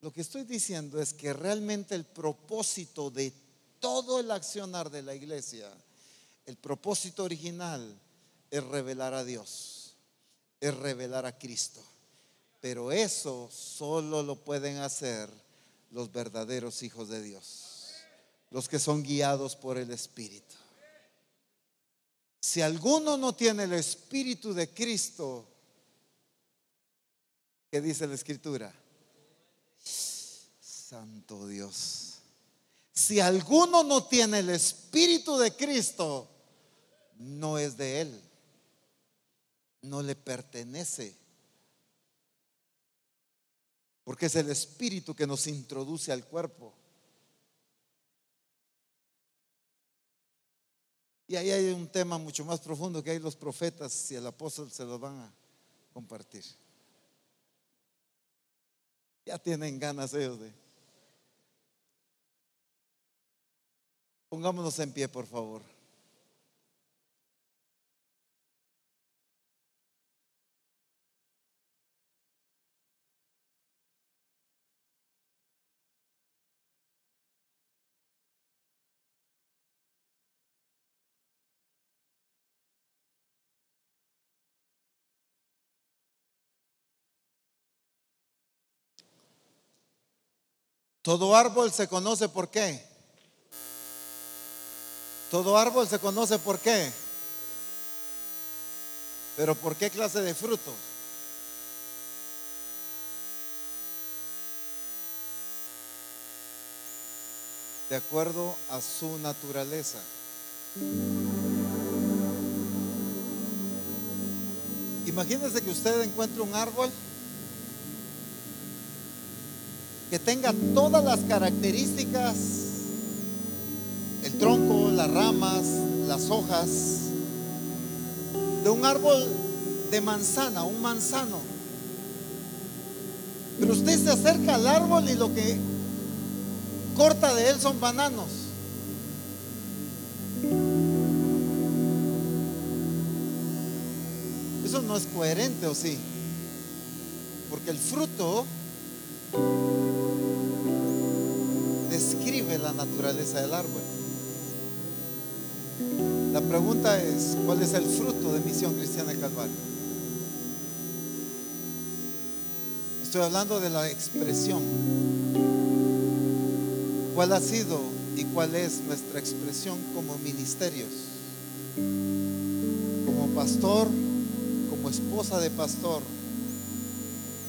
Lo que estoy diciendo es que realmente el propósito de todo el accionar de la iglesia, el propósito original es revelar a Dios, es revelar a Cristo. Pero eso solo lo pueden hacer los verdaderos hijos de Dios, los que son guiados por el Espíritu. Si alguno no tiene el Espíritu de Cristo, ¿qué dice la Escritura? Santo Dios. Si alguno no tiene el Espíritu de Cristo, no es de Él. No le pertenece. Porque es el Espíritu que nos introduce al cuerpo. Y ahí hay un tema mucho más profundo que hay los profetas y el apóstol se lo van a compartir. Ya tienen ganas ellos de... Pongámonos en pie, por favor. Todo árbol se conoce por qué. Todo árbol se conoce por qué. Pero ¿por qué clase de frutos? De acuerdo a su naturaleza. Imagínese que usted encuentre un árbol que tenga todas las características el tronco, las ramas, las hojas de un árbol de manzana, un manzano. Pero usted se acerca al árbol y lo que corta de él son bananos. Eso no es coherente, ¿o sí? Porque el fruto la naturaleza del árbol. La pregunta es, ¿cuál es el fruto de Misión Cristiana Calvario? Estoy hablando de la expresión. ¿Cuál ha sido y cuál es nuestra expresión como ministerios? Como pastor, como esposa de pastor.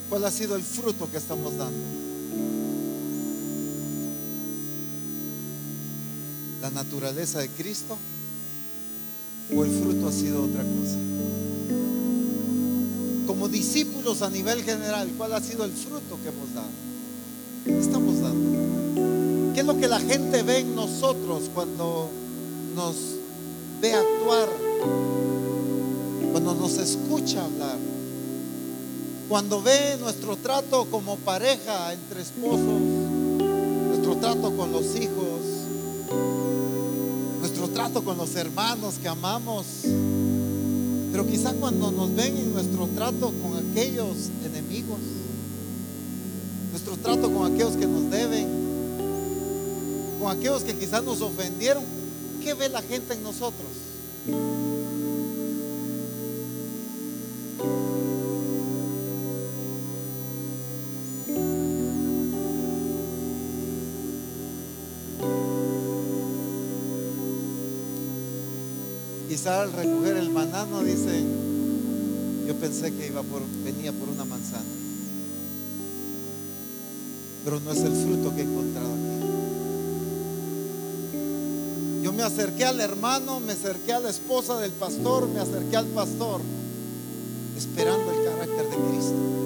¿Cuál ha sido el fruto que estamos dando? ¿La naturaleza de Cristo? o el fruto ha sido otra cosa? Como discípulos a nivel general, ¿cuál ha sido el fruto que hemos dado? ¿Qué estamos dando? ¿Qué es lo que la gente ve en nosotros cuando nos ve actuar? Cuando nos escucha hablar? Cuando ve nuestro trato como pareja entre esposos, nuestro trato con los hijos, trato con los hermanos que amamos. Pero quizá cuando nos ven en nuestro trato con aquellos enemigos, nuestro trato con aquellos que nos deben, con aquellos que quizás nos ofendieron, ¿qué ve la gente en nosotros? Al recoger el banano, dicen, yo pensé que iba por, venía por una manzana. Pero no es el fruto que he encontrado aquí. Yo me acerqué al hermano, me acerqué a la esposa del pastor, me acerqué al pastor, esperando el carácter de Cristo.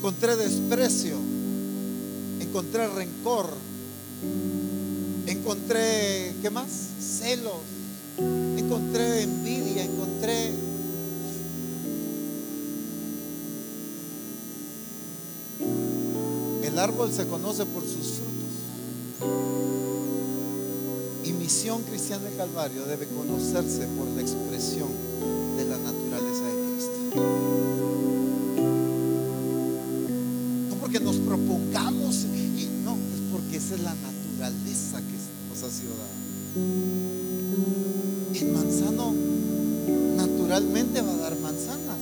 Encontré desprecio, encontré rencor, encontré, ¿qué más? Celos, encontré envidia, encontré El árbol se conoce por sus frutos. Y misión cristiana del Calvario debe conocerse por la expresión porque nos propongamos, y no, es porque esa es la naturaleza que nos ha sido dada. El manzano naturalmente va a dar manzanas,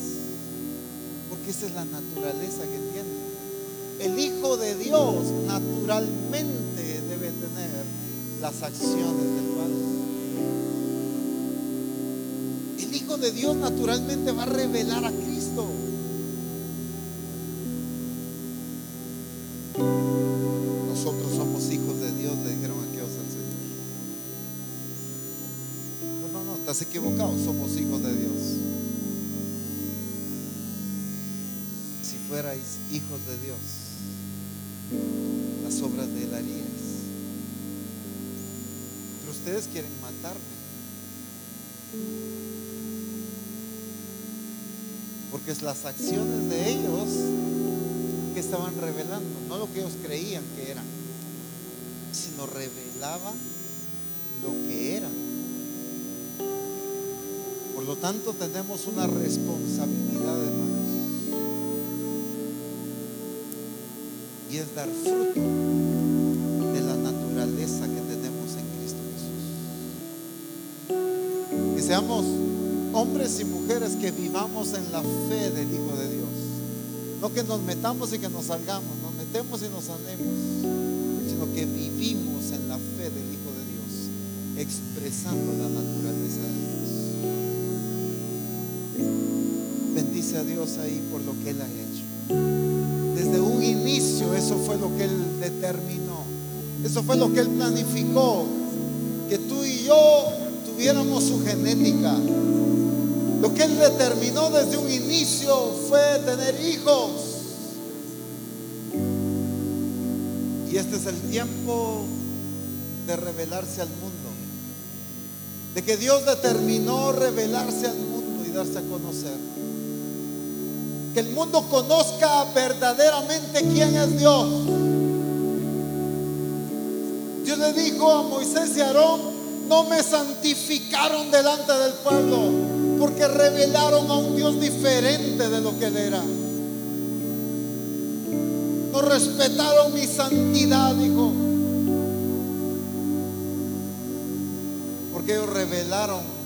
porque esa es la naturaleza que tiene. El Hijo de Dios naturalmente debe tener las acciones del Padre. El Hijo de Dios naturalmente va a revelar a Cristo. Estás somos hijos de Dios. Si fuerais hijos de Dios, las obras de él haríais. Pero ustedes quieren matarme. Porque es las acciones de ellos que estaban revelando, no lo que ellos creían que eran, sino revelaban lo que eran. Por lo tanto, tenemos una responsabilidad, hermanos. Y es dar fruto de la naturaleza que tenemos en Cristo Jesús. Que seamos hombres y mujeres que vivamos en la fe del Hijo de Dios. No que nos metamos y que nos salgamos, nos metemos y nos salemos, sino que vivimos en la fe del Hijo de Dios, expresando la naturaleza de Dios. Bendice a Dios ahí por lo que Él ha hecho. Desde un inicio eso fue lo que Él determinó, eso fue lo que Él planificó, que tú y yo tuviéramos su genética. Lo que Él determinó desde un inicio fue tener hijos. Y este es el tiempo de revelarse al mundo. De que Dios determinó revelarse al mundo a conocer. Que el mundo conozca verdaderamente quién es Dios. Dios le dijo a Moisés y Aarón, no me santificaron delante del pueblo porque revelaron a un Dios diferente de lo que él era. No respetaron mi santidad, dijo. Porque ellos revelaron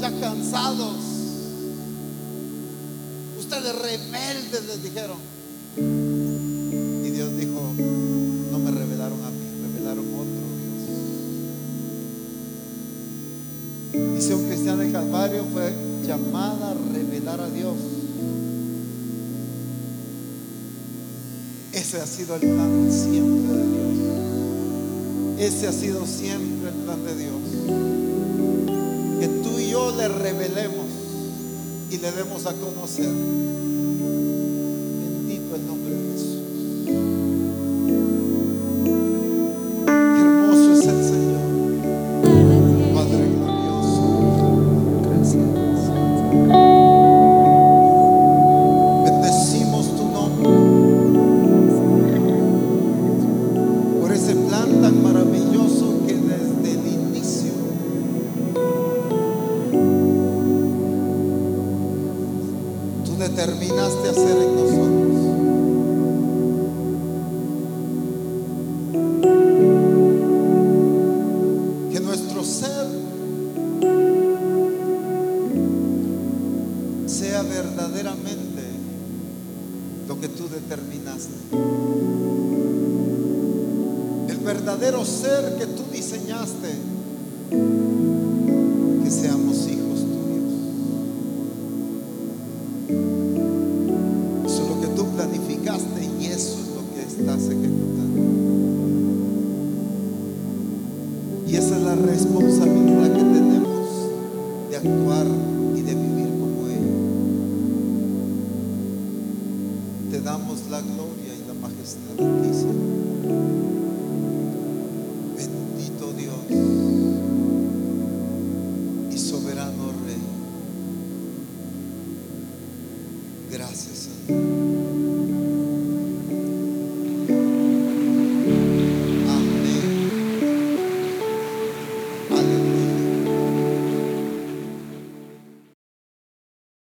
ya cansados. Ustedes rebeldes les dijeron. Y Dios dijo, no me revelaron a mí, revelaron otro Dios. Misión Cristiana de Calvario fue llamada a revelar a Dios. Ese ha sido el plan siempre de Dios. Ese ha sido siempre el plan de Dios. Le revelemos y le demos a conocer.